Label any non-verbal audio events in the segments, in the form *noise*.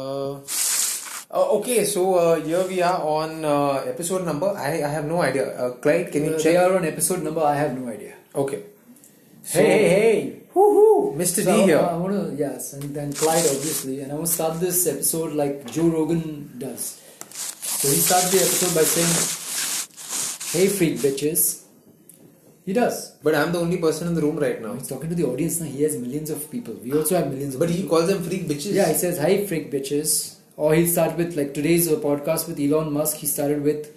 Uh, uh, okay, so uh, here we are on uh, episode number. I, I have no idea. Uh, Clyde, can you Uh, check? they are on episode number. I have no idea. Okay. So, hey, hey, hey! Woohoo! Mr. So, D here. I want to yes, and then Clyde obviously, and I want to start this episode like Joe Rogan does. So he starts the episode by saying, "Hey, freak bitches." He does. but I'm the only person in the room right now. He's talking to the audience now. He has millions of people. We also have millions of. But he calls them freak bitches. Yeah, he says, "Hi, freak bitches." Or he'll start with like today's podcast with Elon Musk. He started with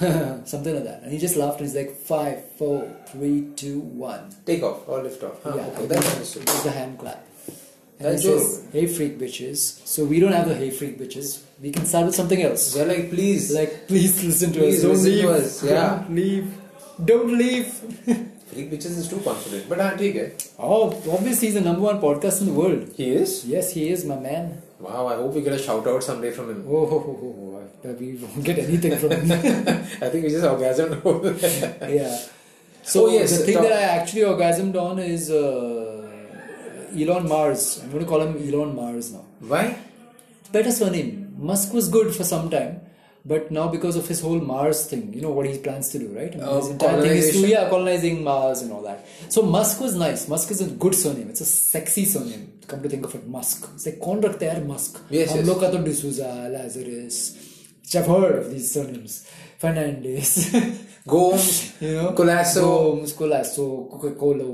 *laughs* something like that, and he just laughed and he's like, five, four, three, two, one. Take off or lift off. Huh, yeah, okay, that's understood. there's the hand clap. And That's he says, "Hey, freak bitches." So we don't have the "Hey, freak bitches." We can start with something else. They're like, please. Like, please listen to Please us. Don't listen leave. to us, *laughs* yeah. Don't leave. Don't leave. *laughs* freak bitches is too confident. But take it. oh, obviously, he's the number one podcast in the world. He is? Yes, he is, my man. Wow, I hope we get a shout out someday from him. Oh, ho, ho. Uh, we won't get anything from him. *laughs* I think we just orgasmed over *laughs* there. yeah. So Oh, yes, the thing that I actually orgasmed on is uh, Elon Mars. I'm going to call him Elon Mars now. Why? Better surname. Musk was good for some time, but now because of his whole Mars thing, you know what he plans to do, right? I mean, Oh, his entire thing is to colonization. yeah, colonizing Mars and all that. So Musk was nice. Musk is a good surname. It's a sexy surname. Come to think of it, Musk. It's like कौन रखता है यार Musk? Yes, हम yes. लोग का तो D'Souza, Lazarus. Which I've heard of these surnames. Fernandez. *laughs* Gomes, *laughs* you know, Colasso. Gomes, Colasso, Coca-Cola,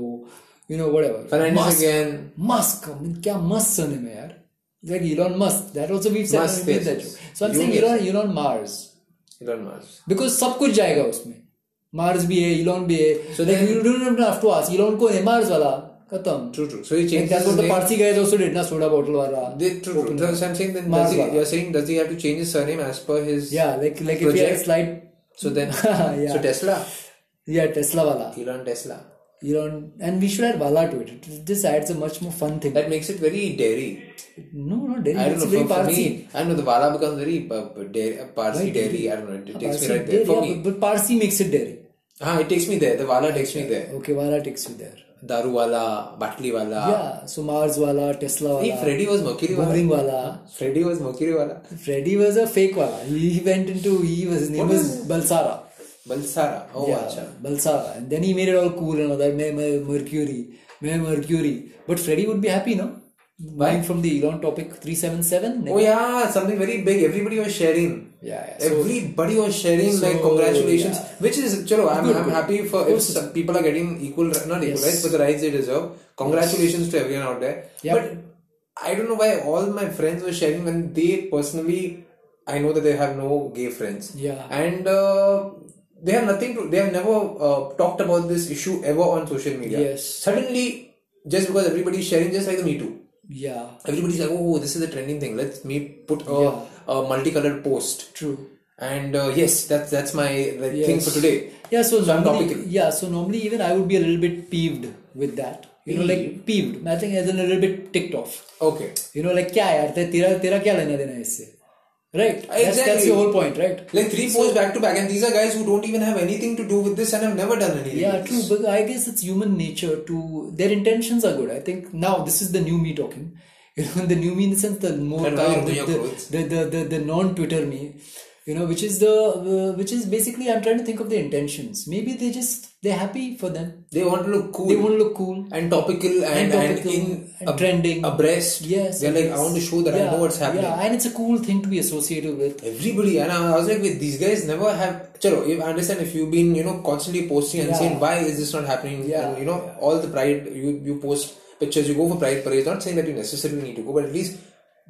you know, whatever. Fernandez Musk. again. Musk, I mean, क्या मस्त surname है यार. Like Elon Musk. That also we've said Musk, we've that joke. So I'm You saying Elon, Elon Mars. Elon Musk. Because सब कुछ जाएगा उसमें. Mars भी है, Elon भी है. So like then- you don't have to ask. Elon कौन है? Mars वाला. खत्म. True, true. So he Like changes that's what the. Parsi guys also did, na? Soda bottle वाला. They, true, true. So. I'm saying then Mars does he, wala. you're saying does he have to change his surname as per his Yeah, like like if you had a Project. slide. so then Yeah. so Tesla Yeah, Tesla वाला. Elon Tesla Elon, and we should add Wala to it. it. This adds a much more fun thing. that makes it very dairy No, not Delhi. I don't know very for, for me I know the Wala becomes very uh, uh, dairy, uh, Parsi Right, dairy I don't know it, it takes Parsi me right there for yeah, me But, but Parsi makes it dairy. ah it takes me there the Wala takes me there Okay, Wala takes you there. Daru Wala Batli Wala yeah, so Mars Wala, Tesla Wala, Hey, Freddy was Mercury Wala Boring Wala. Freddy was Mercury Wala Freddy was a fake Wala. He went into, he was, his name What was Balsara. Balsara oh yeah, acha. Balsara. And then he made it all cool and all that. May, may Mercury, May Mercury. But Freddy would be happy, no? Buying from the Elon topic 377. Oh yeah, something very big. Everybody was sharing. Yeah, yeah. So- Everybody was sharing like congratulations, yeah. which is chalo. I'm, Good, I'm good. happy for if some people are getting equal, not equal Yes. rights, but the rights they deserve. Congratulations to everyone out there. Yep. But I don't know why all my friends were sharing when they personally, I know that they have no gay friends. Yeah. and uh, they have nothing to they have never uh, talked about this issue ever on social media. Yes. Suddenly just because everybody's sharing just like the me too. Yeah. Everybody's like oh this is a trending thing. Let me put a, yeah. a multicolored post. True. And uh, yes that's that's my yes. thing for today. Yeah so, so normally, yeah so normally even i would be a little bit peeved with that. You know like peeved? i think as in a little bit ticked off. Okay. You know like kya yaar? Tera tera kya lena dena isse? Right. Exactly. That's, that's the whole point, right? Like three so, posts back to back, and these are guys who don't even have anything to do with this and have never done anything. Yeah, true. But I guess it's human nature to. Their intentions are good. I think now this is the new me talking. *laughs* You know, the new me in the sense the more the, the, the, the, the, the non Twitter me you know, which is the uh, which is basically I'm trying to think of the intentions. Maybe they just they're happy for them. They want to look cool. They want to look cool. and topical and, And and, in and ab- trending. abreast. Yes, They're like, yes. I want to show that I know what's happening. Yeah, and it's a cool thing to be associated with. Everybody, and I was like, wait, these guys never have. Chalo, if I understand if you've been, you know, constantly posting and Yeah. saying why is this not happening, Yeah, and you know, all the pride you you post pictures, you go for pride parades. Not saying that you necessarily need to go, but at least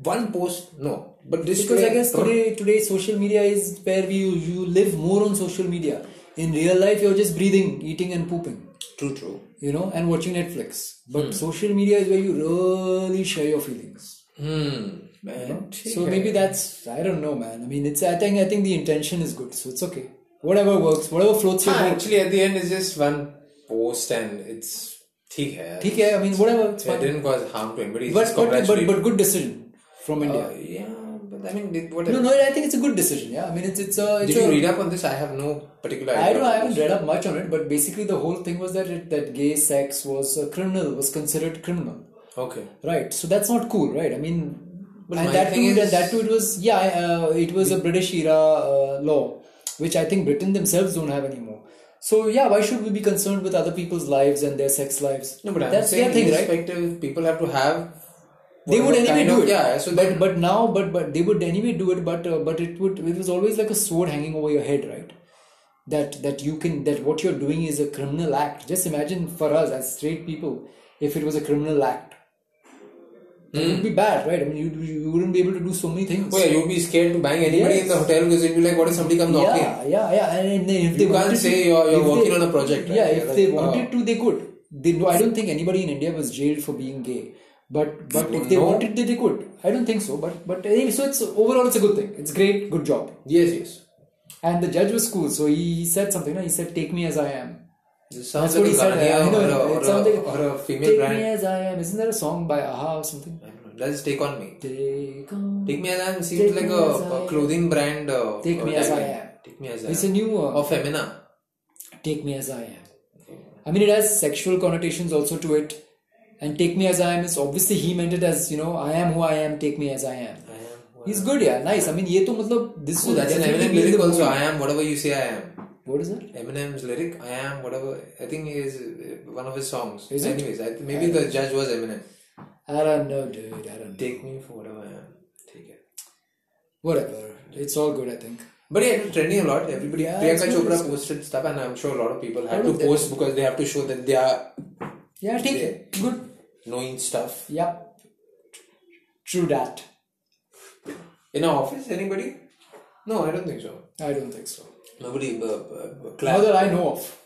one post, no. But this Because I guess today today social media is where we you live more on social media. In real life, you're just breathing, eating, and pooping. true, true. You know, and watching Netflix. But social media is where you really share your feelings. Hmm, man. So maybe that's I don't know, man. I mean, it's I think I think the intention is good, so it's okay. Whatever works, whatever floats your Ah, boat. actually, at the end, it's just one post, and it's ठीक है. ठीक है, I mean, whatever, it's It fine. didn't cause harm to anybody. It's But just but, but congratulate. but good decision from India. Uh, yeah, but I mean, whatever. no, no, I think it's a good decision. Yeah, I mean, it's it's a. It's Did you read up on this? I have no particular idea. I don't. I haven't read up much on it, but basically the whole thing was that it, that gay sex was a criminal, was considered criminal, Okay. right? So that's not cool, right? I mean, But and that too, is- that too, it was yeah, uh, it was a British era uh, law, which I think Britain themselves don't have anymore. So yeah, why should we be concerned with other people's lives and their sex lives? No, but I'm that's saying their thing, right? people have to have. They would anyway do of- it. Yeah, so but but now, but but they would anyway do it. But uh, but it would it was always like a sword hanging over your head, right? That that you can that what you're doing is a criminal act. Just imagine for us as straight people, if it was a criminal act, it would be bad, right? I mean, you you wouldn't be able to do so many things. oh yeah, you'd be scared to bang anybody Yes. in the hotel because you'd be like, what if somebody comes knocking? yeah, yeah, yeah. And, and if they You can't say to, you're- you're working they- on a project, right? Yeah, if like, they wanted to, they could. They no, I don't think anybody in India was jailed for being gay. But but don't if they know. wanted, they, they could. I don't think so. But but anyway, so it's overall it's a good thing. It's great, good job. Yes, yes. And the judge was cool, so he, he said something. No? He said, "Take me as I am." This sounds That's what like he a said. I know, or, a, or, a, or a female Take brand. me as I am. Isn't there a song by a-ha or something? I don't know. Let's take on me. Take on. Take me as I am seems like a, as I a am. clothing brand. Uh, Take me as I am. Take me as I am. It's a new. Uh, Or Femina. Take me as I am. I mean, it has sexual connotations also to it And take me as I am is obviously he meant it as you know I am who I am. Take me as I am. I am. who I He's good, yeah, nice. I mean, ये तो मतलब this Oh, will that's an definitely Eminem be in lyric the also. movie. I am whatever you say I am. What is it? Eminem's lyric, I am whatever. I think is uh, one of his songs. Is it? Anyways, I th- maybe the judge was Eminem. I don't know, dude. I don't know. Take me for whatever I am. Take it. Whatever. It's all good, I think. But yeah, it was trending a lot. Everybody, Yeah, it's Priyanka good, Chopra it's good. posted stuff, and I'm sure a lot of people had All to of them. post because they have to show that they are Yeah, take it. Good. knowing stuff. Yep. True that. In our office, anybody? No, I don't think so. I don't think so. Nobody. Uh, uh, Not that I know of.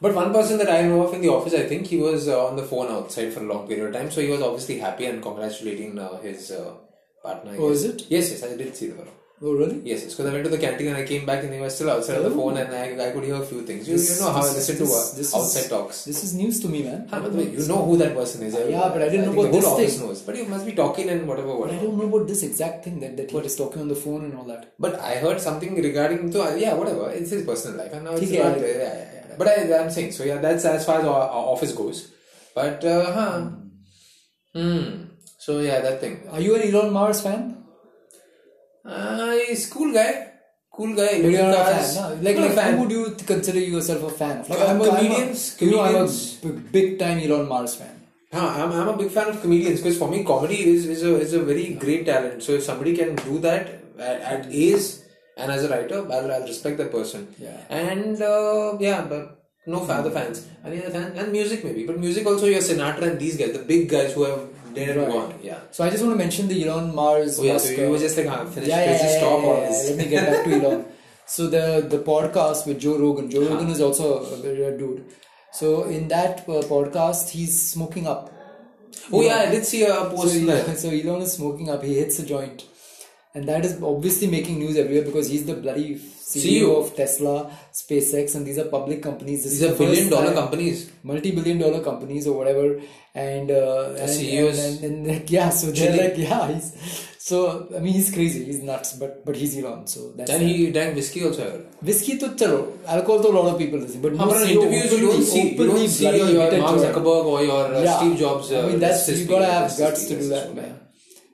But one person that I know of in the office, I think he was uh, on the phone outside for a long period of time. So he was obviously happy and congratulating uh, his uh, partner. Oh, is it? Yes, yes, I did see the fellow. Oh, really? Yes, because I went to the canteen and I came back and they were still outside on the oh. phone and I, I could hear a few things. You, this, you know how I listen to this, uh, this outside is, talks. This is news to me, man. Huh, but you know who that person is. Yeah, but I didn't I know about the whole this thing. Knows. But you must be talking and whatever. whatever. I don't know about this exact thing that, that he talking on the phone and all that. But I heard something regarding, to uh, yeah, whatever. It's his personal life. And now it's about, yeah, yeah, yeah, But I, am saying, so yeah, that's as far as our, our office goes. But, uh, huh. Hmm. hmm. So yeah, that thing. Are you an Elon Mars fan? Uh, he's cool guy. Cool guy. But you're not a fan, no? Like, like fan. who would you consider yourself a fan of? Like, I'm comedians, I'm a, you know, I'm a big time Elon Mars fan. Huh, I'm, I'm a big fan of comedians because for me comedy is, is a is a very great talent. So if somebody can do that at, at A's and as a writer, I'll, I'll respect that person. Yeah. And uh, yeah, but no other fans. Any other fans? And music maybe, but music also your Sinatra and these guys, the big guys who have Right. Yeah. So I just want to mention the Elon Mars. Oh yeah. Musk, So you were just like, finish, yeah, yeah, yeah, stop yeah, all yeah. Let me get back to Elon. So the the podcast with Joe Rogan. Joe Rogan is also a, a dude. So in that uh, podcast, he's smoking up. Oh yeah, I did see a So, post. Elon, there. *laughs* so Elon is smoking up. He hits a joint, and that is obviously making news everywhere because he's the bloody CEO, CEO. of Tesla, SpaceX, and these are public companies. This These are billion dollar time- companies. multi-billion dollar companies or whatever and uh, and, CEOs. and, and, and like, *laughs* yeah so they're like yeah he's so I mean he's crazy he's nuts but but he's Elon so that's And he drank whiskey also. Whiskey to chalo alcohol to a lot of people listen but no but in CEO interviews you don't see you don't see your, your Mark. Zuckerberg or your uh, Yeah. Steve Jobs. Uh, I mean that's you gotta have guts to do that man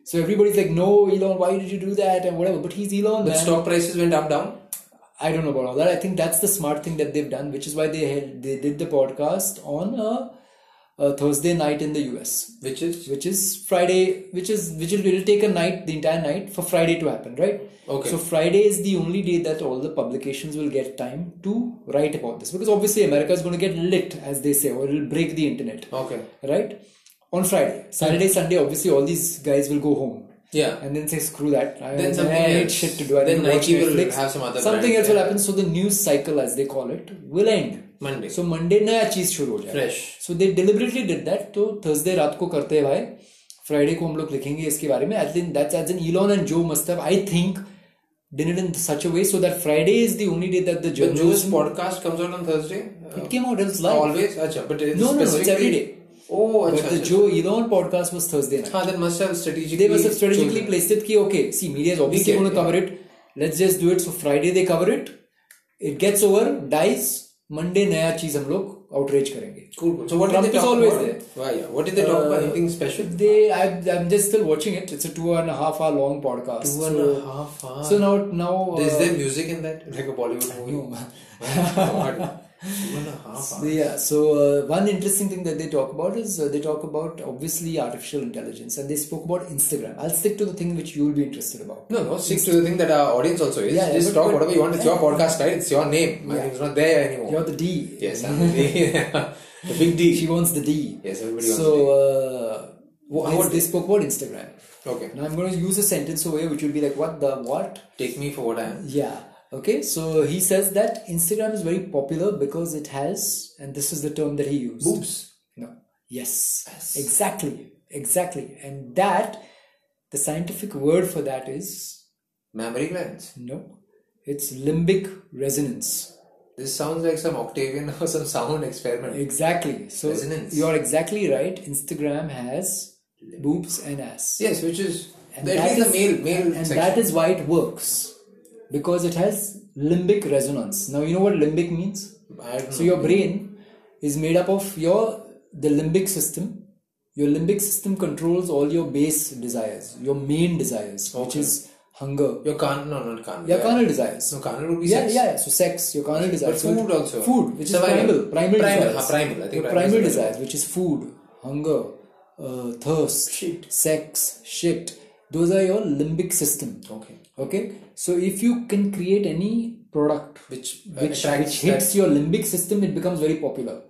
so everybody's like no Elon why did you do that and whatever but he's Elon The man stock prices went up down. I don't know about all that. I think that's the smart thing that they've done, which is why they had, they did the podcast on a, a Thursday night in the US, Which is which is Friday, which is which will, will take a night, the entire night for Friday to happen, right? Okay. So Friday is the only day that all the publications will get time to write about this because obviously America is going to get lit, as they say, or it'll break the internet, okay. right? On Friday, Saturday, Sunday, obviously all these guys will go home. Yeah. And then say screw that. I, Then I something need else. shit to do. I Then Nike will Netflix. have some other Something brand, else will happen. So the news cycle, as they call it, will end. Monday. So Monday नया चीज़ शुरू हो जाएगा. Fresh. So they deliberately did that. तो Thursday रात को करते हैं भाई. Friday को हम लोग लिखेंगे इसके बारे में. I think that's as in Elon and Joe must have. I think did it in such a way so that Friday is the only day that the But Joe's podcast comes out on Thursday. Uh, It came out. It's live. always. Acha, but No, no, no. It's every day. Oh, But the acha. Joe Elon podcast was Thursday night. हाँ, then must have strategically. they must have strategically placed it ki okay see media is obviously going to cover it let's just do it so friday they cover it it gets over dies Monday नया चीज़ हम लोग outreach करेंगे Cool. So what Trump did they is talk always about? there. Why, yeah. What did they talk uh, about? Uh, Anything special? They, I, I'm just still watching it. It's a two and a half hour long podcast. Two and so, a half hours. So now, now. Uh, Is uh, there music in that? Like a Bollywood movie? no. Two and a half So, yeah, so uh, one interesting thing that they talk about is uh, they talk about obviously artificial intelligence and they spoke about Instagram. I'll stick to the thing which you'll be interested about. No, no, stick to the thing that our audience also is. Yeah, yeah, Just but- talk but- whatever you want. It's your *laughs* podcast, right? It's your name. My Yeah. name's not there anymore. You're the D. Yes, I'm *laughs* the, *laughs* the big D. She wants the D. Yes, everybody wants so, the uh, Wha- they- what- they spoke about Instagram. Okay. Now I'm going to use a sentence over here which will be like, what the what? Take me for what I am. Yeah. Okay, so he says that Instagram is very popular because it has, and this is the term that he used. Boobs. No. Yes. Yes. Exactly. Exactly. And that, the scientific word for that is Mammary glands. no. It's limbic resonance. This sounds like some Octavian *laughs* or some sound experiment. Exactly. So Resonance. you're exactly right. Instagram has boobs and ass. Yes, which is And at least the male male And section. that is why it works. Because it has limbic resonance. Now you know what limbic means? So your brain is made up of your the limbic system. Your limbic system controls all your base desires, your main desires, which is hunger. your carnal, no, not carnal. Your carnal desires. No, carnal would be yeah, sex. yeah, yeah. So sex, your carnal desires. But food also. Food, which Survival. is primal, primal, Primal, desires. huh, primal. I think Your primal primal desires, which is food, hunger, uh, thirst, Shit. sex, shit. Those are your limbic system. Okay. Okay, so if you can create any product Which which, which hits your limbic system, it becomes very popular.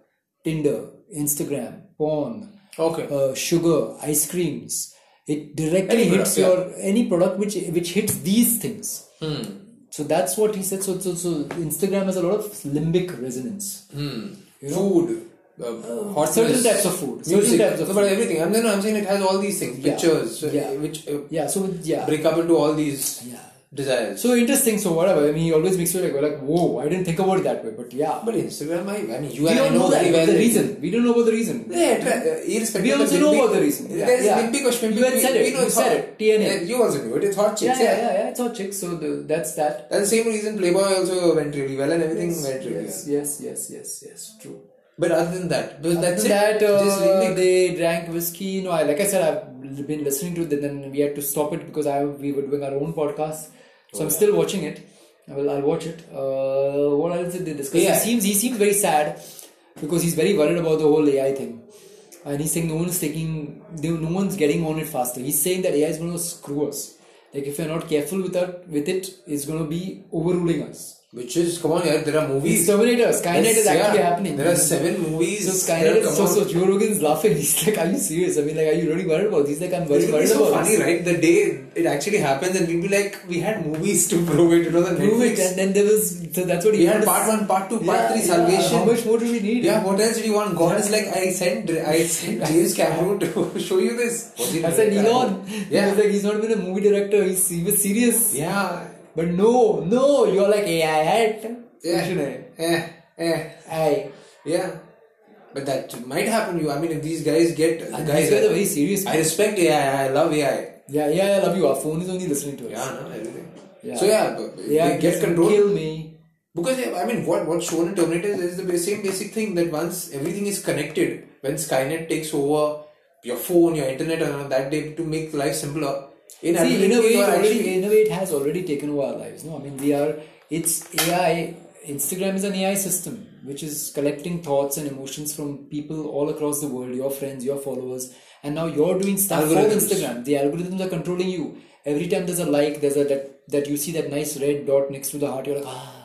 Tinder, Instagram, porn, Okay. uh, sugar, ice creams. It directly hits product, yeah. your any product which which hits these things. Hmm. So that's what he said. So, so, so Instagram has a lot of limbic resonance. Hmm. Food. Uh, hotness, certain types of food, certain Music. types of no, but everything. I'm, no, no, I'm saying it has all these things. Yeah. Pictures. uh, Yeah. Which uh, Yeah. So yeah. break up into all these Yeah. desires. So interesting. So whatever. I mean, he always makes you like, like, whoa, I didn't think about it that way. But yeah. but Instagram, I, I mean, you we and I don't know know that very well the reason. We don't know about the reason. Yeah, tra- uh, irrespective We also know about the reason. Yeah, There's yeah. or shmimbic. You had we- said it. we know You said hot. it. TNA. You also knew it. It's hot chicks. Yeah, yeah, yeah, yeah. It's all chicks. So the, that's that. That's the same reason Playboy also went really well and everything went really yes, well. yes, yes, yes, yes. True. But other than that, but that's After it. that, uh, they drank whiskey. No, I, like I said, I've been listening to it. and Then we had to stop it because I we were doing our own podcast. So I'm still watching it. I will, I'll watch it. Uh, what else did they discuss? AI. He seems he seems very sad because he's very worried about the whole AI thing, and he's saying no one's taking, no no one's getting on it faster. He's saying that AI is going to screw us. Like if we're not careful with that, with it, it's going to be overruling us. Which is, come on, yeah, there are It's movies. Terminator. Skynet Yes, is actually yeah. happening. There are seven movies. So Skynet is so, so. Joe Rogan's laughing. *laughs* He's like, "Are you serious? I mean, like, are you really worried about?" this? He's like, "I'm very It's worried so about funny, this." right? The day it actually happens, and we'll be like, we had movies to prove it. It was on Prove it, and then there was so that's what he We had part one, part two, part Yeah, three, salvation. How much more do we need? Yeah, what else did you want? God is like, I sent, I sent *laughs* James Cameron to *laughs* show you this. I said? Elon. Yeah. was like, he's not even a movie director. He's he was serious. Yeah. But no, no, you're like AI hat. Yeah. Eh, eh. I. Yeah. But that might happen to you. I mean, if these guys get And guys, these guys are very serious. I respect AI. I love AI. Yeah, yeah, I love you. Our phone is only listening to us. Yeah, no, everything. Yeah. So yeah, Yeah, get control Kill me. because I mean, what what's shown in Terminator is the same basic thing that once everything is connected, when Skynet takes over your phone, your internet, and that day to make life simpler. In See, in a way, are already, actually- in a way, it has already taken over our lives. No, I mean, we are. It's AI. Instagram is an AI system which is collecting thoughts and emotions from people all across the world, your friends, your followers, and now you're doing stuff for Instagram. The algorithms are controlling you. Every time there's a like, there's a that, that you see that nice red dot next to the heart. You're like, ah,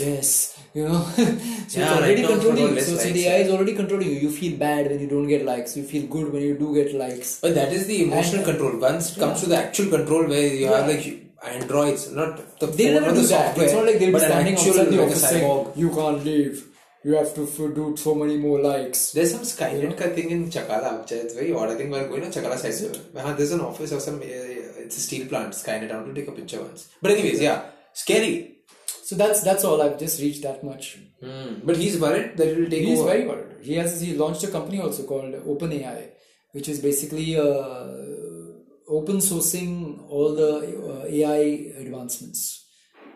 yes, you know. *laughs* so it's Yeah, right already controlling you. So, likes, the AI is already controlling you. You feel bad when you don't get likes. You feel good when you do get likes. But that is the emotional And- control. Once it comes to the actual control, where you have like androids, not the They never do the that. software, It's not like they'll be standing outside the office saying, "You can't leave. You have to f- do so many more likes." There's some Skynet ka thing in Chakala, which is very odd. I think we're going to Chakala side. Uh, there's an office or some. Uh, it's a steel plant, Skynet. I want to take a picture once. But anyways, yeah, scary. So that's that's all. I've just reached that much. Hmm. But he's worried that it will take He's over. very worried. He has he launched a company also called OpenAI, which is basically uh, open sourcing all the uh, AI advancements.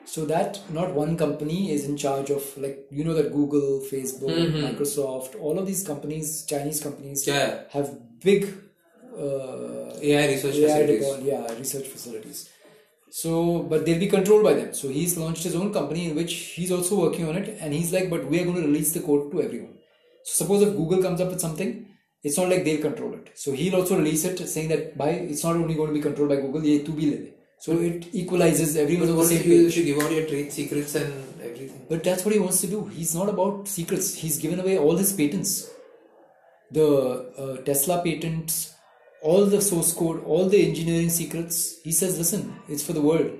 So that not one company is in charge of like you know that Google, Facebook, Microsoft, all of these companies, Chinese companies, Yeah. have big uh, AI research AI facilities. deploy- yeah, research facilities. So, but they'll be controlled by them. So he's launched his own company in which he's also working on it, and he's like, but we are going to release the code to everyone. So suppose if Google comes up with something, it's not like they'll control it. So he'll also release it, saying that by it's not only going to be controlled by Google, ye to be le. So it equalizes everyone on the What you, you give out your trade secrets and everything? But that's what he wants to do. He's not about secrets. He's given away all his patents. The uh, Tesla patents, all the source code, all the engineering secrets. He says, listen, it's for the world.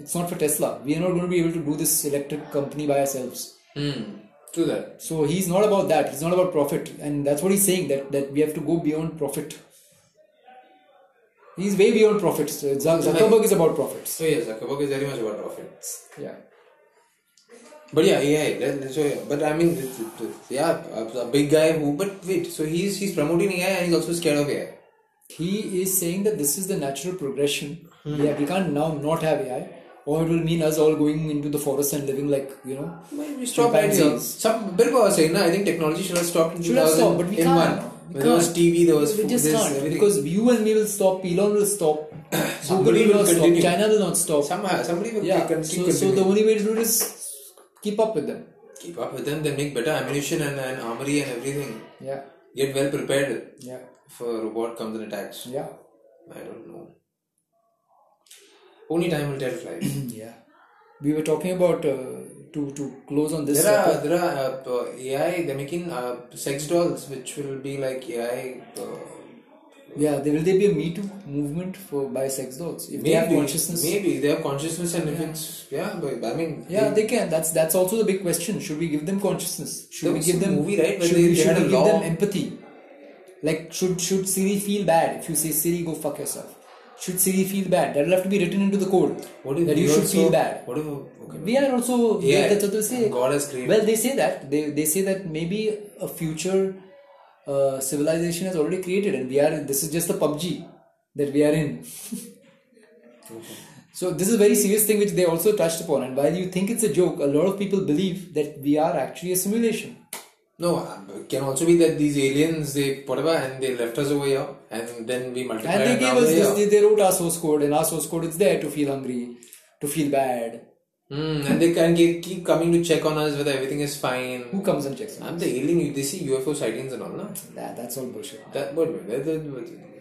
It's not for Tesla. We are not going to be able to do this electric company by ourselves. Hmm. Do that. So he's not about that. He's not about profit. And that's what he's saying, that, that we have to go beyond profit. He's way beyond profits. Zuckerberg is about profits. So yes, Zuckerberg is very much about profits. Yeah. But yeah, yeah, that- So yeah, but I mean, it's- it's- yeah, a, a big guy who. But wait, so he's he's promoting AI and he's also scared of AI. He is saying that this is the natural progression. Hmm. Yeah, we can't now not have AI, or it will mean us all going into the forest and living like you know. We stop right Some Bilbo was saying, no, I think technology should have stopped in Should have stopped, but we 2001. can't. We There was. TV, there was we food, just this, can't everything. because you and me will stop. Elon will stop. *coughs* Google Somebody will will not stop. continue. China will not stop. Somehow, somebody will yeah. So, so the only way to do it is keep up with them. keep up with them, then make better ammunition and, and armory and everything. Yeah. Get well prepared Yeah. for a robot comes and attacks. Yeah. I don't know. Only time will tell, right? *clears throat* Yeah. We were talking about uh, to to close on this. there are there are uh, AI. They're making uh, sex dolls, which will be like AI. Uh, Yeah, there will there be a Me Too movement for by sex dolls if they have consciousness? maybe they have consciousness, and if it's yeah, but I mean Yeah, they can. That's that's also the big question. Should we give them consciousness? Should we give them movie, right, Should they- we, they should we give them empathy? Like should should Siri feel bad if you say Siri go fuck yourself? Should Siri feel bad? That will have to be written into the code what if that you should also- feel bad. What if okay? We are also Yeah, that's what they say. God has created. Well, they say that they they say that maybe a future uh, civilization has already created, and we are. This is just the PUBG that we are in. So this is a very serious thing which they also touched upon. And while you think it's a joke, a lot of people believe that we are actually a simulation. No, um, it can also be that these aliens they whatever and they left us over here and then we multiplied And they gave us this, they, they wrote our source code, and our source code is there to feel hungry, to feel bad. Mm, and they can keep, keep coming to check on us whether everything is fine. Who comes and checks? I'm the alien. They see UFO sightings and all, no? Nah, that's all bullshit. That what? where the-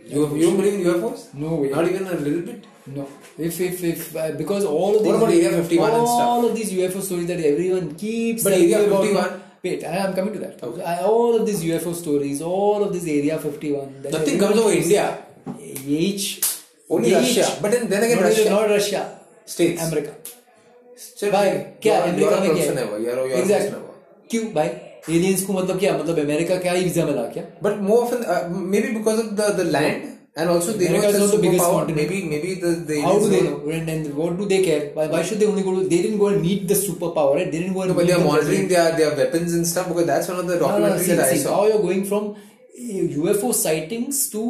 You, you don't believe in UFOs? No way. Not even a little bit. No. If if if uh, because all of these What about Area 51 and stuff? all of these UFO stories that everyone keeps But Area about 51 Wait, I am coming to that. Okay. I, all of these UFO stories, all of this Area 51. that Nothing comes over India. H. Only H. Russia. But then, then again, Not, Russia. not Russia. States. America. Still, भाई क्या you're- America you're a में क्या person ever. You're, a- you're a Exactly. person ever. क्यों भाई aliens को मतलब क्या मतलब अमेरिका क्या ही वीजा मिला क्या But more often, uh, maybe because of the, the land and also they America know is it's a not the biggest superpower. continent. Maybe maybe the, the how do aliens they know- know and, and what do they care why, why should they only go to they didn't go and meet the superpower right they didn't go and No, but meet they are the monitoring president. their, their weapons and stuff because that's one of the No, no, documentaries see, that I see, saw. how you're going from uh, UFO sightings to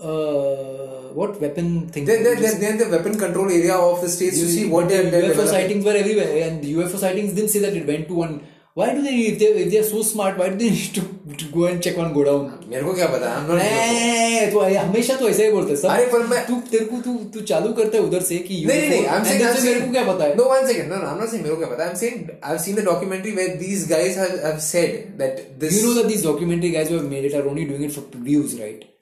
uh, what weapon thing they're, they're, they're in the weapon control area of the states you, to see what they're, they're UFO developing. sightings were everywhere, and the UFO sightings didn't say that it went to one. Why do they if they if they're so smart? Why do they need to, to go and check one go down? मेरे को क्या पता I'm not ए, तो ये हमेशा तो ऐसा ही बोलते हैं सब अरे पर मैं- तू तेरे को तू तू चालू करता है उधर से कि नहीं नहीं नहीं I'm saying I'm से मेरे को क्या पता है no one second no no I'm not saying मेरे को क्या पता I'm saying I've seen the documentary where these guys have, have said that this you know that these documentary guys who have made it are only doing it for views right Oh,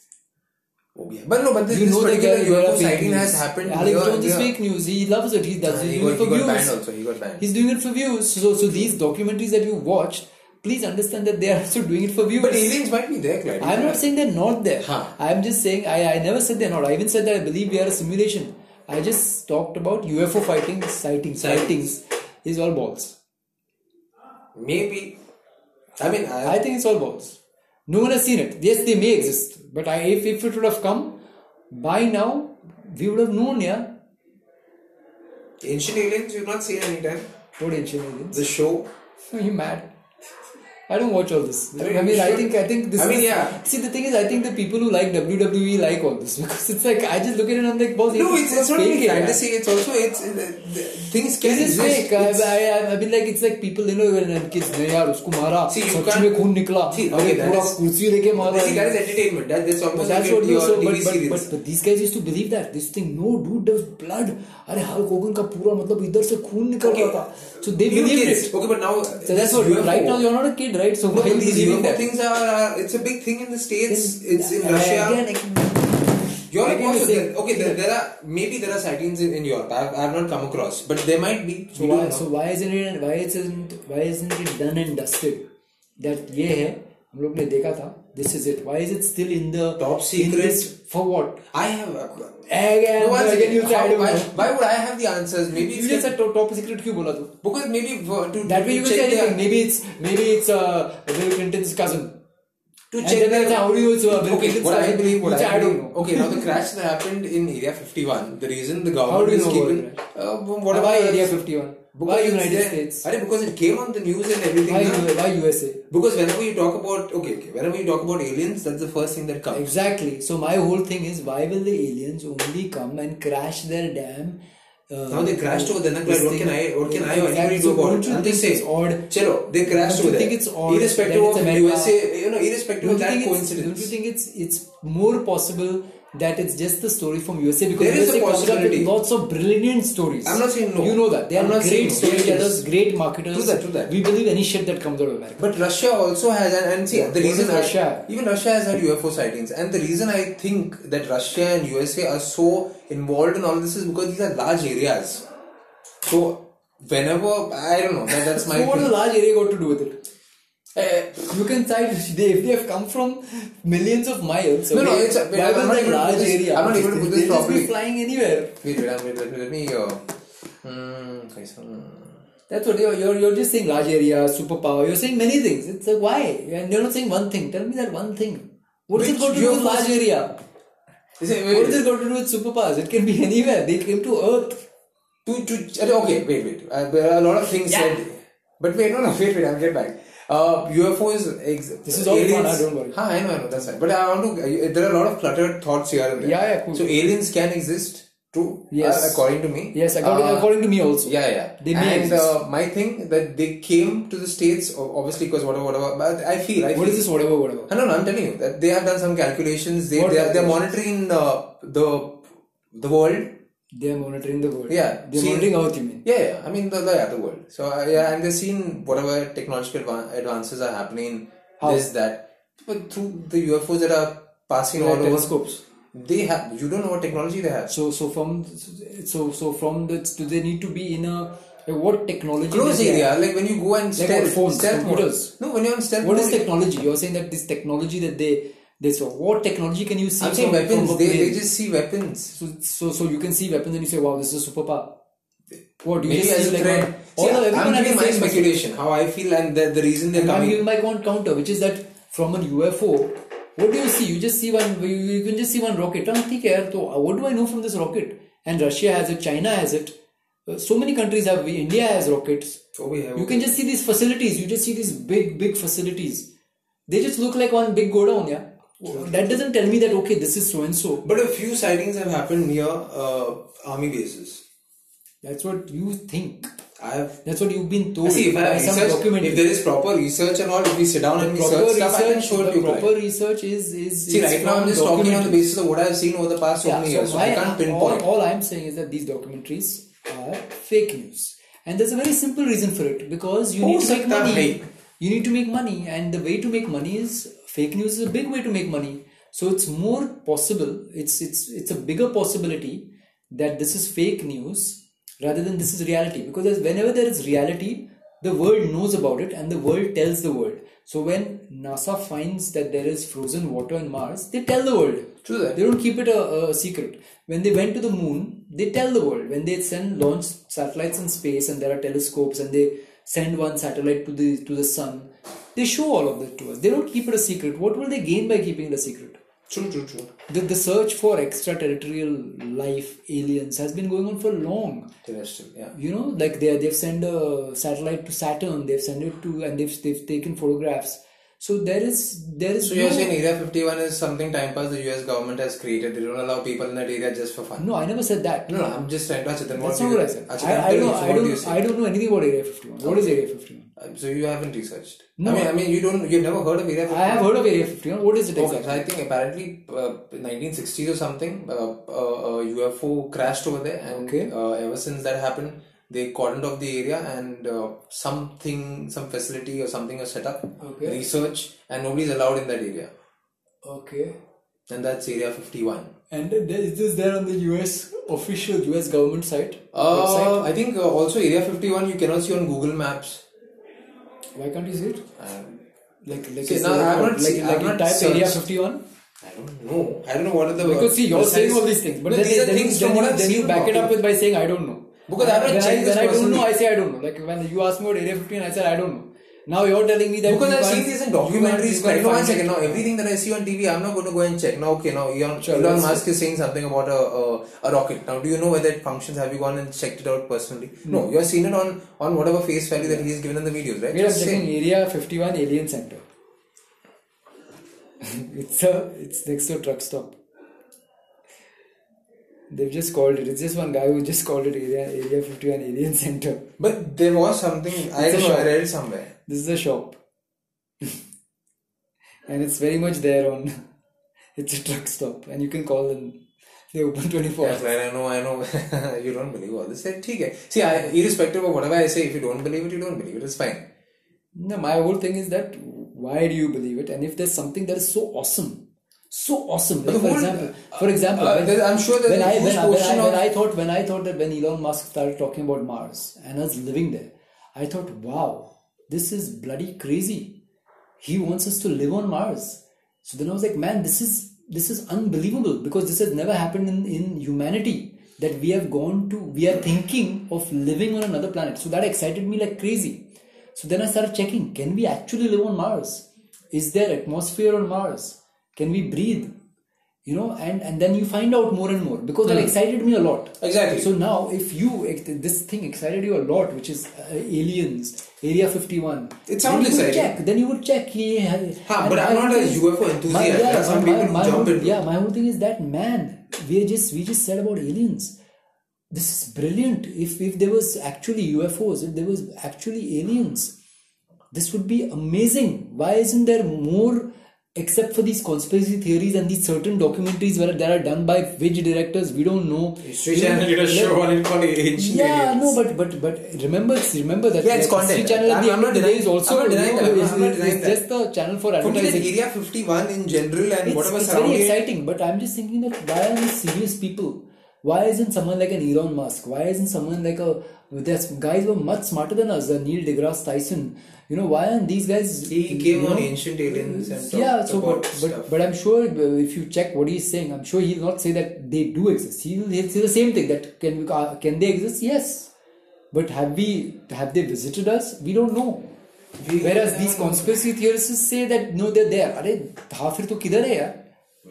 yeah. but no but this, you this know particular UFO sighting news. has happened Alex here- Jones is fake news he loves it he does it he doing got- it for he got views banned also, he got banned. he's doing it for views so so these documentaries that you watched please understand that they are *laughs* also doing it for views but aliens might be there. I'm not saying they're not there. Huh. I'm just saying I, I never said they're not. I even said that I believe we are a simulation. I just talked about UFO fighting sightings. Sightings. Sightings is all balls. maybe I mean I, I think it's all balls. No one has seen it. Yes, they may exist, but I, if, if it would have come by now, we would have known. Yeah, ancient aliens you've not seen anytime what ancient aliens? the show Are you mad? I don't watch all this. I I mean, mean, I, you should- think I think this. I mean, is, yeah. See, the thing is, I think the people who like WWE like all this *laughs* because it's like I just look at it and I'm like, boss, No, it's, it's not fake only hai, yaar. fantasy. It's also it's uh, the, things can This is exist. fake. I, It's- I, I, I mean, like it's like people, you know, when kids ने यार उसको मारा, See, you such can't- में खून निकला, See, अरे okay, that पूरा is- कुर्सी लेके मारा. See, that is entertainment. That, that's But almost that's like what your you so, TV but, but, series. but, but these guys used to believe that this thing no dude there was blood अरे Hulk Hogan का पूरा मतलब इधर से खून निकल Okay. रहा था so they You believed kids. it Okay, but now so that's what right now you're not a kid Right so No, why these believing the things are, are it's a big thing in the states. Then, it's in uh, Russia. again, again, also there. Okay, there, there are maybe there are sightings in, in Europe. I've, I've not come across, but there might be. so why so why isn't it why isn't why isn't it done and dusted that ये है हम लोग ने देखा था this is it. Why is it still in the top secret? for what? I have. Uh, again, no, again you tried. Why, why would I have the answers? Maybe you just said top secret. Why? Because maybe to that way you can say anything. Maybe it's maybe it's uh, Bill Clinton's cousin. To and check then how do you uh, okay, what I believe, what I, I don't know. Okay, now the crash that happened in Area 51. The reason the government how do you is know keeping. Uh, what about Area 51? Why United there. States? Arey, because it came on the news and everything. Why, na? why USA? Because whenever you talk about okay, okay, whenever you talk about aliens, that's the first thing that comes. Exactly. So my whole thing is why will the aliens only come and crash their damn? Uh, Now they crashed over there. this What thing? can I? What can I or Exactly. anybody do about? Don't you think it's odd? Chalo, they crashed over think there. it's odd irrespective of America? USA, you know, irrespective Don't of that coincidence. don't you think it's it's more possible that it's just the story from USA because There is a USA comes up with lots of brilliant stories. I'm not saying no. You know that they are not great storytellers, great marketers. True that, true that. We believe any shit that comes out of America. But Russia also has, and, and see, the What reason does Russia even Russia has had UFO sightings, and the reason I think that Russia and USA are so involved in all this is because these are large areas. So whenever I don't know, that, that's my *laughs* so what does a large area got to do with it? Eh, You can cite they, if they have come from millions of miles. No, no, it's a- wait, I'm not that able to put large this- area? I'm not able to put this They'll just be flying anywhere. wait, wait, wait, wait, let me. Uh, hmm, guys. That's what you're, you're, you're just saying large area, superpower. You're saying many things. It's like, why? And you're not saying one thing. Tell me that one thing. What does it got to do with large area? Is it- What does it got to do with superpowers? It can be anywhere. They came to Earth. to, to, okay, wait, wait. Uh, there are a lot of things Yeah. said. But wait, no, no, wait, wait, I'll get back. Uh, UFOs. Ex- This is all fun, aliens, huh? Don't worry. Huh, I know, I know, that's fine. But I want to. Uh, there are a lot of cluttered thoughts here and there. Yeah, yeah, cool. So aliens can exist, true. Yes. uh, according to me. Yes, according, Uh, according to me also. Yeah, yeah. They and exist. uh, my thing that they came to the states, obviously because whatever, whatever. But I feel, I What feel, is this? Whatever, whatever. I don't know. I'm telling you that they have done some calculations. They What they are, they're monitoring uh, the the world. They are monitoring the world. Yeah, They're see- monitoring Earth, you mean? Yeah, yeah. I mean the, the the world. So uh, yeah, and they've seen whatever technological advan- advances are happening. How? This that, but through the UFOs that are passing all over. telescopes. They have. You don't know what technology they have. So, so from, so, so from the, do they need to be in a, like what technology? Close area, like when you go and Like stealth, phones, stealth mode. No, when you're on stealth What is mode, technology? You're saying that this technology that they they saw what technology can you see i'm saying weapons they, they just see weapons so, so so you can see weapons and you say wow this is a superpower what do you Maybe just as like threat. One, yeah, I'm giving my speculation how I feel and the, the reason they're and coming. I'm giving my one counter, which is that from an UFO, what do you see? You just see one. You, you can just see one rocket. So uh, what do I know from this rocket? And Russia has it. China has it. Uh, so many countries have. India has rockets. Oh, we have. You can just see these facilities. You just see these big, big facilities. They just look like one big go yeah. That doesn't tell me that okay, this is so and so. But a few sightings have happened near uh, army bases. That's what you think. I have. That's what you've been told See, if I by have some research, if there is proper research and all, if we sit down and we proper search stuff, I can research, show it the you. proper guys. research is is. See, is right now I'm just talking on the basis of what I've seen over the past so Yeah, many so years. So I can't pinpoint. all I'm saying is that these documentaries are fake news, and there's a very simple reason for it because you need to make money. hai. You need to make money, and the way to make money is fake news is a big way to make money. So it's more possible. It's it's it's a bigger possibility that this is fake news rather than this is reality because whenever there is reality, the world knows about it and the world tells the world. So when NASA finds that there is frozen water on Mars, they tell the world. True that. They don't keep it a, a secret. When they went to the moon, they tell the world. When they send launch satellites in space and there are telescopes and they send one satellite to the to the sun, they show all of that to us. They don't keep it a secret. What will they gain by keeping it a secret? True, true, true. The, the search for extraterrestrial life, aliens, has been going on for long. Terrestrial, yeah. You know, like they they've sent a satellite to Saturn, they've sent it to, and they've they've taken photographs. So there is there is So no, you're saying Area 51 is something time pass the US government has created. They don't allow people in that area just for fun. no, I never said that. No, no, I'm just trying to Achitan, That's not what I said. Achitan, I, I don't, I don't. I don't know anything about Area 51. What is Area 51? Um, So you haven't researched. No. I mean, I mean, you don't. You've never heard of Area 51. I have heard of Area 51. What is it Okay, exactly? so I think apparently uh, 1960s or something, uh, uh, a UFO crashed over there, and Okay. uh, ever since that happened, they cordoned off the area, and uh, something, some facility or something was set up, Okay. research, and nobody's allowed in that area, Okay. and that's Area 51. And is this there on the US official US government site? Uh, website? I think uh, also Area 51 you cannot see on Google Maps. Why can't you see it? Um, Like, like, See, now I haven't like, like you type Area 51? I don't know. I don't know what are the Because see, you're saying all these things, but then, then, things then, you, then you back it up with by saying I don't know. Because I haven't checked when I don't know. I say I don't know. Like when you asked me about Area 51, I said I don't know. Now you're telling me that Because I've seen these in documentaries. Like, no, one second. Now, everything that I see on TV, I'm not going to go and check. Now, okay, now Elon, Sure, Elon Musk is saying something about a, a, a rocket. Now, do you know whether it functions? Have you gone and checked it out personally? No, hmm. you have seen it on, on whatever face value that he's given in the videos, right? Wait, I'm checking. Area 51 Alien Center. *laughs* it's a it's next to a truck stop. They've just called it. It's just one guy who just called it Area Area 51 Alien Center. But there was something, I It's don't know, I read it somewhere. This is a shop. and it's very much there on *laughs* it's a truck stop and you can call them. They open 24 Yes, hours. I know, I know. *laughs* you don't believe all this. Okay. See, I, irrespective of whatever I say, if you don't believe it, you don't believe it. It's fine. No, my whole thing is that why do you believe it? And if there's something that is so awesome, so awesome, like for whole- example, for example, uh, when, I'm sure when a I when, I- when, I, when I thought when I thought that when Elon Musk started talking about Mars and us living there, I thought, wow, this is bloody crazy. He wants us to live on Mars. So then I was like, man, this is this is unbelievable because this has never happened in, in humanity that we have gone to we are thinking of living on another planet. So that excited me like crazy. So then I started checking, can we actually live on Mars? Is there atmosphere on Mars? Can we breathe? You know, and, and then you find out more and more because that excited me a lot. Exactly. So now, if you this thing excited you a lot, which is uh, aliens, Area 51, It sounds exciting. check. Then you would check. Yeah, and but I'm not a UFO enthusiast. My, yeah, some my- people my jump whole, into. Yeah, my whole thing is that man, we just we just said about aliens. This is brilliant. If if there was actually UFOs, if there was actually aliens, this would be amazing. Why isn't there more? Except for these conspiracy theories and these certain documentaries where that are done by which directors we don't know. History Channel did a show on it called Ancient yeah, Aliens. no, but but but remember remember that Yeah, it's content. History Channel I'm- the I'm end not of the day is also I'm not denying you know, that. I'm not denying is that. just the channel for For me, that advertising. Area 51 in general and It's, whatever it's very exciting, but I'm just thinking that why are these serious people? Why isn't someone like an Elon Musk? Why isn't someone like a there's guys who are much smarter than us, uh, Neil deGrasse Tyson? You know, why aren't these guys? He you came on know, Ancient Aliens and talked yeah, so about but, stuff. but but I'm sure uh, if you check what he's saying, I'm sure he'll not say that they do exist. He'll, he'll say the same thing that can we, uh, can they exist? Yes, but have we have they visited us? We don't know. We- Whereas these conspiracy theorists say that no, they're there. अरे था फिर तो किधर है यार?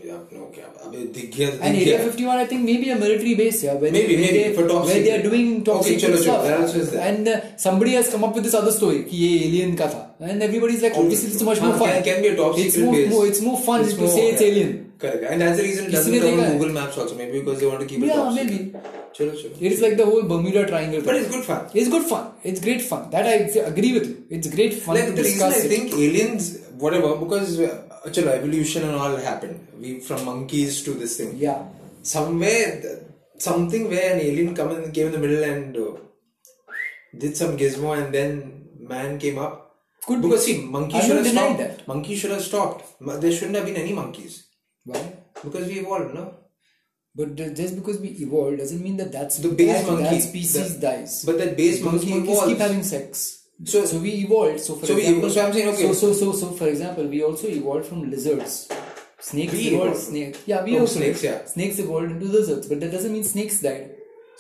Yeah, no, क्या अबे दिख गया And दिख Area गया 51, I think maybe a military base, yeah, where, Maybe, where, maybe, they, for top where they are secret. doing top Okay, secret chalo, chalo, stuff. that also is there. And uh, somebody has come up with this other story कि ये alien का था. And everybody's like, obviously it's much more हाँ, fun. can, can be a top it's secret more, base. more, it's more fun It's to more- say it's yeah. alien. Correct. And that's the reason it किसी doesn't ने come देखा on है? Google Maps also. Maybe because they want to keep it Yeah, top maybe. secret. Chalo, chalo. It is like the whole Bermuda Triangle. But thing. it's good fun. It's good fun. It's great fun. That I agree with you. It's great fun Like to the reason discuss I it. think aliens, whatever, because uh, chalo, evolution and all happened. We from monkeys to this thing. Yeah. Somewhere, something where an alien come in, came in the middle and uh, did some gizmo, and then man came up. Could be. because see, monkey should have stopped. that. Monkey should have stopped. There shouldn't have been any monkeys Why? because we evolved, no. But just because we evolved doesn't mean that that's The base that, monkey, that species the- dies. But that base Because monkey monkeys evolves. keep having sex. So- So, we evolved. So for So we- example, so I'm saying, okay. So so so so for example, we also evolved from lizards. Snakes We evolved. evolved. Snake. Yeah, we Oh, also snakes, did. yeah. Snakes evolved into lizards, but that doesn't mean snakes died.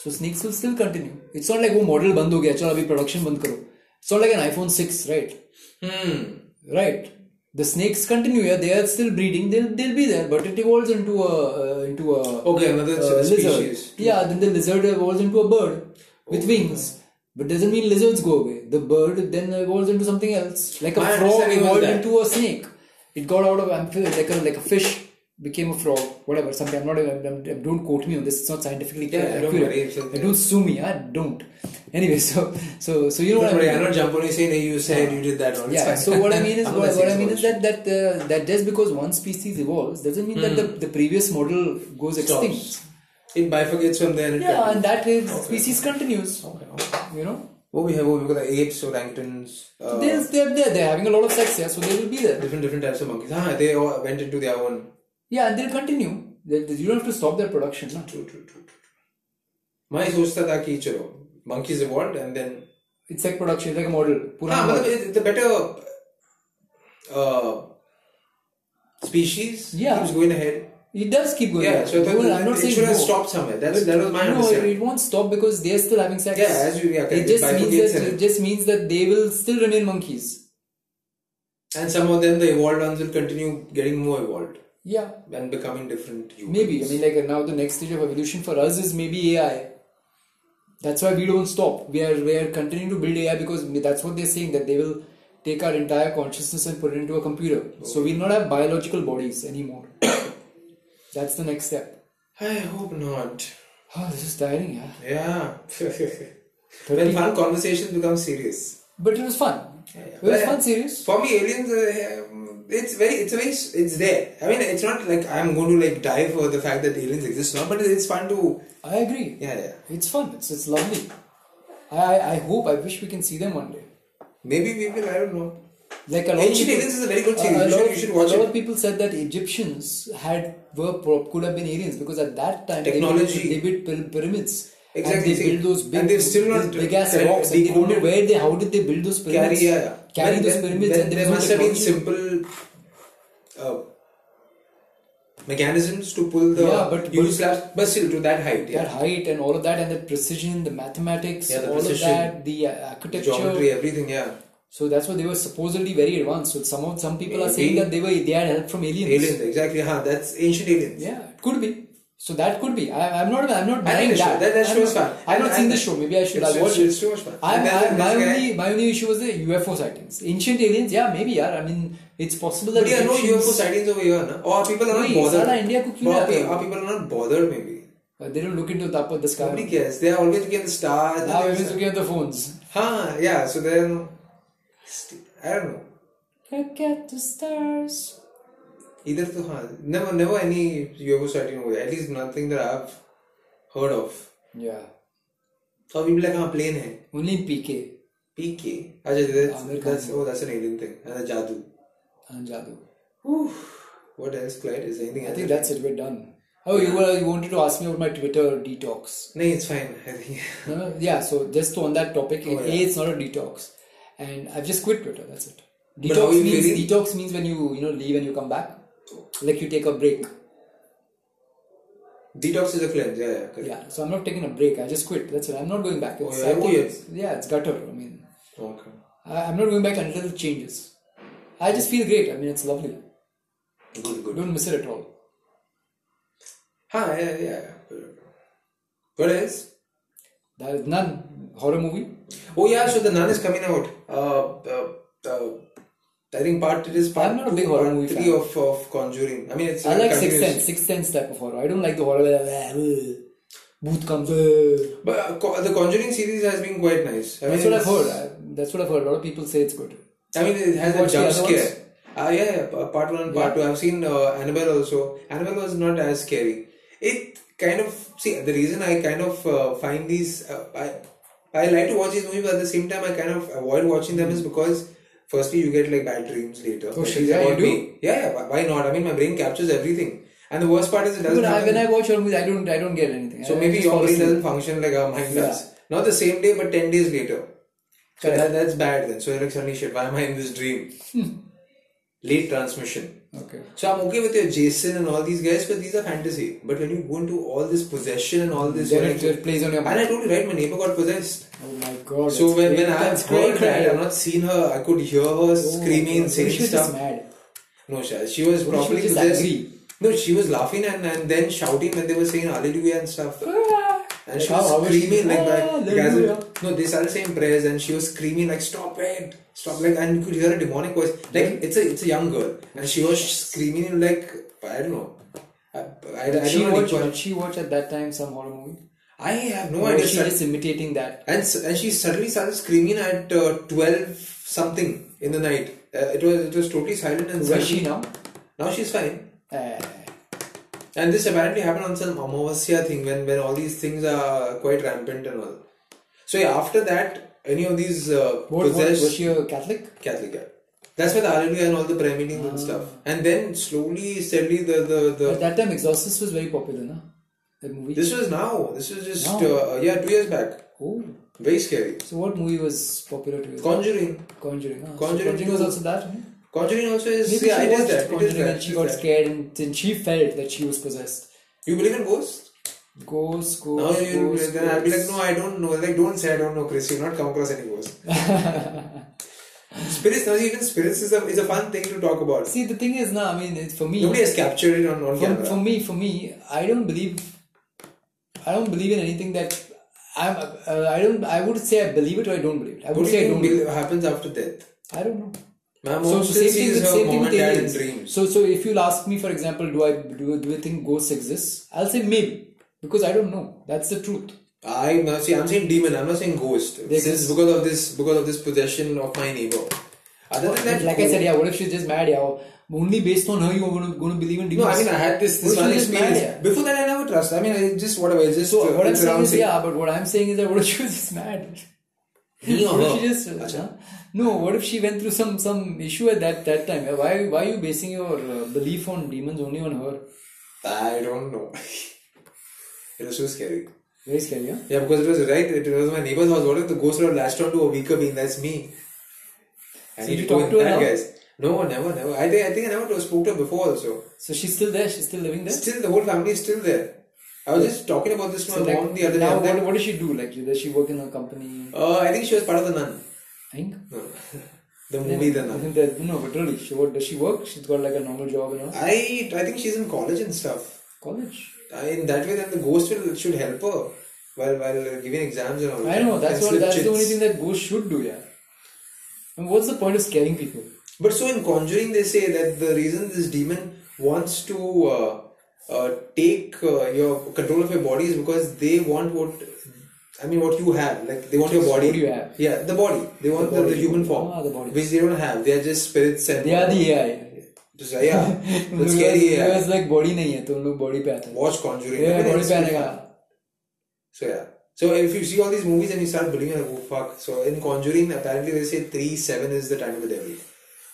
So snakes will still continue. It's not like वो model बंद हो गया चलो अभी production बंद करो. It's not like an iPhone 6, right? Hmm. Right. The snakes continue. Yeah, they are still breeding. They'll they'll be there, but it evolves into a uh, into a Okay, another uh, s- lizard. species. Yeah, then the lizard evolves into a bird with wings. But doesn't mean lizards go away. The bird then evolves into something else. Like a My frog evolved into a snake. It got out of amphi- like a like a fish became a frog. Whatever. Something. I'm not. I'm, I'm, don't quote me on this. It's not scientifically Yeah, accurate. don't worry, okay. Don't sue me. I don't. Anyway, so so so you know what Don't I worry, mean. I'm not jumping on you saying, you said you did that wrong. Yeah. So what I mean is *laughs* what, what I mean is that that uh, that just because one species evolves doesn't mean that the, the previous model goes extinct Stops. It bifurcates from there and it Yeah, and continues. that is, species continues. Okay, okay. You know, What we have over we've got the apes, orangutans, uh, they're, they're there. They're having a lot of sex. Yeah, so they will be there. different different types of monkeys. Ah, they all went into their own. Yeah, and they'll continue. They, they- you don't have to stop their production. No? True, true, true, true. मैं सोचता था कि चलो monkeys evolved and then It's like production. It's like a model. हाँ पुराना मतलब model. it- the better uh, species Yeah. keeps going ahead. It does keep going. Yeah, so No, the, I'm not it saying should have no. stopped somewhere. That's that was my no, understanding. it won't stop because they're still having sex. Yeah, as you yeah, it just means that it just means that they will still remain monkeys. And some of them, the evolved ones, will continue getting more evolved Yeah, and becoming different humans. maybe. I mean, like now the next stage of evolution for us is maybe AI. That's why we don't stop. We are we are continuing to build AI because that's what they're saying that they will take our entire consciousness and put it into a computer. So we'll not have biological bodies anymore. That's the next step. I hope not. Oh, this is tiring, yeah. Yeah. *laughs* when fun conversations become serious. But it was fun. Yeah, yeah. It was But fun, serious. For me, aliens, uh, it's very, it's a very, it's there. I mean, it's not like I'm going to like die for the fact that aliens exist now, but it's fun to, I agree. yeah, yeah. It's fun. It's it's lovely. I I- I hope. I wish we can see them one day. Maybe we will, I don't know. Like a lot Ancient of people, Aliens is a very good a- series. A, You lot, should- you should watch a lot of people said that Egyptians had were could have been aliens because at that time Technology. they built, they built pyramids. Exactly, And they built those big, and they've still not big ass rocks. They don't know where they how did they build those pyramids? Carry, yeah. Carry those pyramids then and there there must have been simple uh, mechanisms to pull the Yeah, but- use slabs, but still to that height. Yeah. That height and all of that and the precision, the mathematics, Yeah, the all precision. of that, the uh, architecture. Geometry, everything, yeah. So that's why they were supposedly very advanced. So some some people are saying that they were they had help from aliens. Aliens, exactly. Huh? That's ancient aliens. Yeah, it could be. So that could be. I, am not. I'm not buying that. That, that show is fun. I've not seen the show. Maybe I should. It's, watch it. It's too much fun. I, I, my only my only issue was the UFO sightings. Ancient aliens. Yeah, maybe. Yeah. I mean, it's possible that. But are no UFO sightings over here, na? Or people are not bothered. India Or people are not bothered, maybe. Uh, they don't look into the top of the sky. Nobody cares. They are always looking at the stars. Now always looking at the phones. Huh? Yeah. So then. I don't know. Look at the stars. Either to, huh, never, never any UFO sighting here. At least nothing that I've heard of. Yeah. So people like, huh, plane hai. Only PK PK. Ajay, that's, that's, oh, that's an alien thing. And a jadoo. and Jadoo. Whew. What else, Clyde? Is there anything I think that's it. We're done. Oh, you were you wanted to ask me about my Twitter detox. No, it's fine. *laughs* I think. Uh, yeah, so just on that topic, Oh, A, yeah. it's not a detox, and I've just quit Twitter. That's it. But how are Detox means detox means when you you know leave and you come back, like you take a break. Detox is a cleanse. Yeah, yeah. Correct. Yeah, so I'm not taking a break. I just quit. That's it. I'm not going back. Oh, it's, yeah? I Oh, yeah. it's, yeah, it's gutter. I mean, Okay. I, I'm not going back until it changes. I just feel great. I mean, it's lovely. Good, good. Don't miss it at all. Huh, yeah, yeah. What else? That is none horror movie. Oh yeah, so the Nun is coming out. Uh, uh, uh, I think part it is part I'm not a big horror movie three fan. of, of Conjuring. I mean, it's I like Sixth. Sense, Sixth Sense type of horror. I don't like the horror uh, Booth comes. Uh, But uh, the Conjuring series has been quite nice. I that's mean, what I've heard. That's what I've heard. A lot of people say it's good. I mean, it has a jump scare. Uh, yeah, yeah, part one and part two. I've seen uh, Annabelle also. Annabelle was not as scary. It kind of see the reason I kind of uh, find these. Uh, I I like to watch these movies, but at the same time, I kind of avoid watching them is hmm. because. Firstly, you get like bad dreams later. Oh, shit, yeah, you do? me. Yeah, yeah. why- not? I mean, my brain captures everything, and the worst part is it doesn't. But I, when I watch horror movies, I don't, I don't get anything. so I, maybe your brain doesn't function like our mind Yeah. does. Not the same day, but ten days later. So that, that's bad then. So you're like suddenly shit. Why am I in this dream? Hmm. Late transmission. Okay. So I'm okay with your Jason and all these guys, but these are fantasy. But when you go into all this possession and all this, Then it, plays on your and I mind. told you right, my neighbor got possessed. Oh my god. So when, when I've That's great, heard that. I've not seen her. I could hear her Oh screaming, God. saying She was stuff. mad. No, she, she was What she probably was just possessed. angry? No, she was laughing and, and then shouting when they were saying Hallelujah and stuff. Ah. And she was she? screaming like that. If- hallelujah. no, they started saying prayers and she was screaming like stop it, stop like and you could hear a demonic voice. Like it's a it's a young girl and she was screaming like I don't know. I, I, I Did she don't watch? Did she watch at that time some horror movie? I have no or idea. she sir. just imitating that? and and she suddenly started screaming at uh, twelve something in the night. Uh, it was it was totally silent and Where is she now? now she's fine. Uh, And this apparently happened on some Amavasya thing when, when all these things are quite rampant and all. So yeah, after that, any of these uh, what, what was she a Catholic? Catholic, yeah. That's why the Alleluia and all the prayer meetings and stuff. And then slowly, steadily, the the, At the that time, Exorcist was very popular, na? That movie. this was now. This was just uh, yeah, two years back. oh, Very scary. so what movie was popular to you? Conjuring. Conjuring. ah. So Conjuring Conjuring was also that. Conjuring also is Maybe yeah, she it is that. It is that. and she got that. scared and then she felt that she was possessed. You believe in ghosts? Ghost, No, ghost, you, ghost. then I'll be like, no, I don't know. Like, don't say I don't know, Chris. You've not come across any ghosts. spirits, no, even spirits is a, is a fun thing to talk about. See, the thing is, now, I mean, it's for me. Nobody has captured it on, on for, camera. for me, for me, I don't believe. I don't believe in anything that. I'm. Uh, I don't. I would say I believe it or I don't believe it. I what would do you say I don't. Believe believe happens after death? I don't know. Mom So, same thing with her same thing with and dad in aliens. dreams. So, so if you'll ask me, for example, do I do, do I think ghosts exist? I'll say maybe because I don't know. That's the truth. I see. I'm saying demon. I'm not saying ghost. This is because of this because of this possession of my neighbor. Other than that, like I said, yeah. What if she's just mad? Yeah. Only based on her, you're going to, going to believe in demons. No. I mean I had this this one if she's just mad, experience. yeah? Before that, I never trust. I mean, I just whatever. It's just So uh, what I'm saying is, yeah, but what I'm saying is that what if she was just mad? Me or *laughs* her? she just? No? What if she went through some some issue at that that time? Why why are you basing your uh, belief on demons only on her? I don't know. *laughs* it was so scary. Very scary, huh? Yeah, because it was right. It was my neighbor's house. What if the ghost would have latched onto a weaker being? That's me. I So need you to talk to her now? guys. No, never, never. I think I think I never spoke to her before. Also, So she's still there. She's still living there. still the whole family is still there. I was just talking about this to So my like, mom the other now, day. what, what does she do? Like, does she work in a company? Uh, I think she was part of the Nun. I think. No. the movie The I Nun. think that, no, but really, she what does she work? She's got like a normal job, you know, I I think she's in college and stuff. college. Uh, in that way, then the ghost will should help her while while giving exams and all. I know that's what that's the only thing that ghost should do, yeah. And what's the point of scaring people? But so in Conjuring, they say that the reason this demon wants to uh, uh, take uh, your control of your body is because they want what I mean, what you have. Like they want your body. What do you have? Yeah, the body. They want the, body. the human form, Ah, the body. which they don't have. They are just spirits and. They are the AI. Just, uh, yeah, the scary. *laughs* Because Yeah. like body नहीं है तो उन लोग body पे आते हैं Watch Conjuring. Yeah, I mean, body it's पे good आने fun. का So yeah. So if you see all these movies and you start believing, like, oh fuck. So in Conjuring, apparently they say three seven is the time of the devil.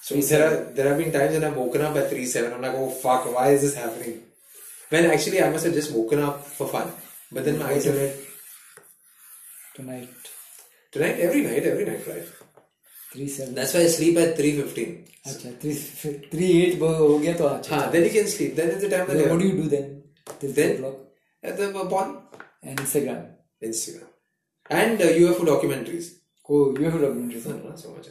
So Three, there are there have been times when I've woken up at three seven. I'm like, oh fuck, why is this happening? When actually I must have just woken up for fun. But then my eyes are like tonight tonight, every night, every night, right? three seven That's why I sleep at three fifteen. अच्छा three three eight हो गया तो अच्छा Ah, then you can sleep. Then it's the time of the Then what devil. do you do then till Then- four o'clock At the porn, and Instagram Instagram, and uh, UFO documentaries. oh you have a documentary No, not so much.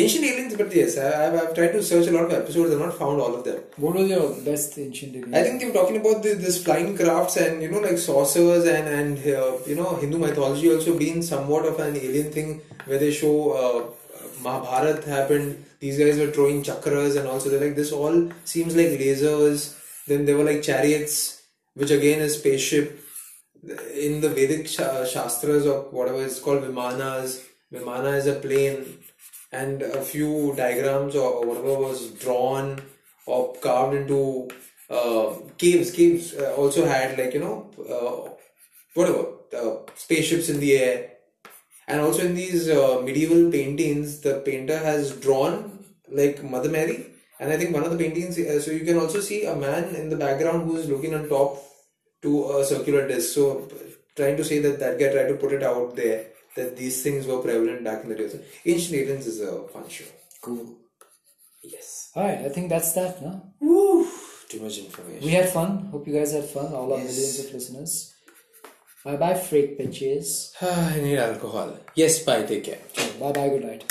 Ancient aliens, but yes, I, I've, I've tried to search a lot of episodes. I've not found all of them. what was your best ancient alien I think they were talking about the, this flying crafts and you know like saucers and and uh, you know Hindu mythology also being somewhat of an alien thing where they show uh, Mahabharat happened. These guys were throwing chakras and also they're like this all seems like lasers. Then there were like chariots, which again is spaceship. In the Vedic sha- shastras or whatever it's called Vimanas. Vimana is a plane, and a few diagrams or whatever was drawn or carved into uh, caves. Caves uh, also had like you know uh, whatever uh, spaceships in the air, and also in these uh, medieval paintings, the painter has drawn like Mother Mary, and I think one of the paintings. Uh, so you can also see a man in the background who is looking on top to a circular disc. So trying to say that that guy tried to put it out there that these things were prevalent back in the day. So Ancient Aliens is a fun show. cool Yes. alright I think that's that no Woo! Too much information. we had fun hope you guys had fun all our Yes. millions of listeners bye bye freak bitches *sighs* I need alcohol. Yes, bye. Take care. bye bye good night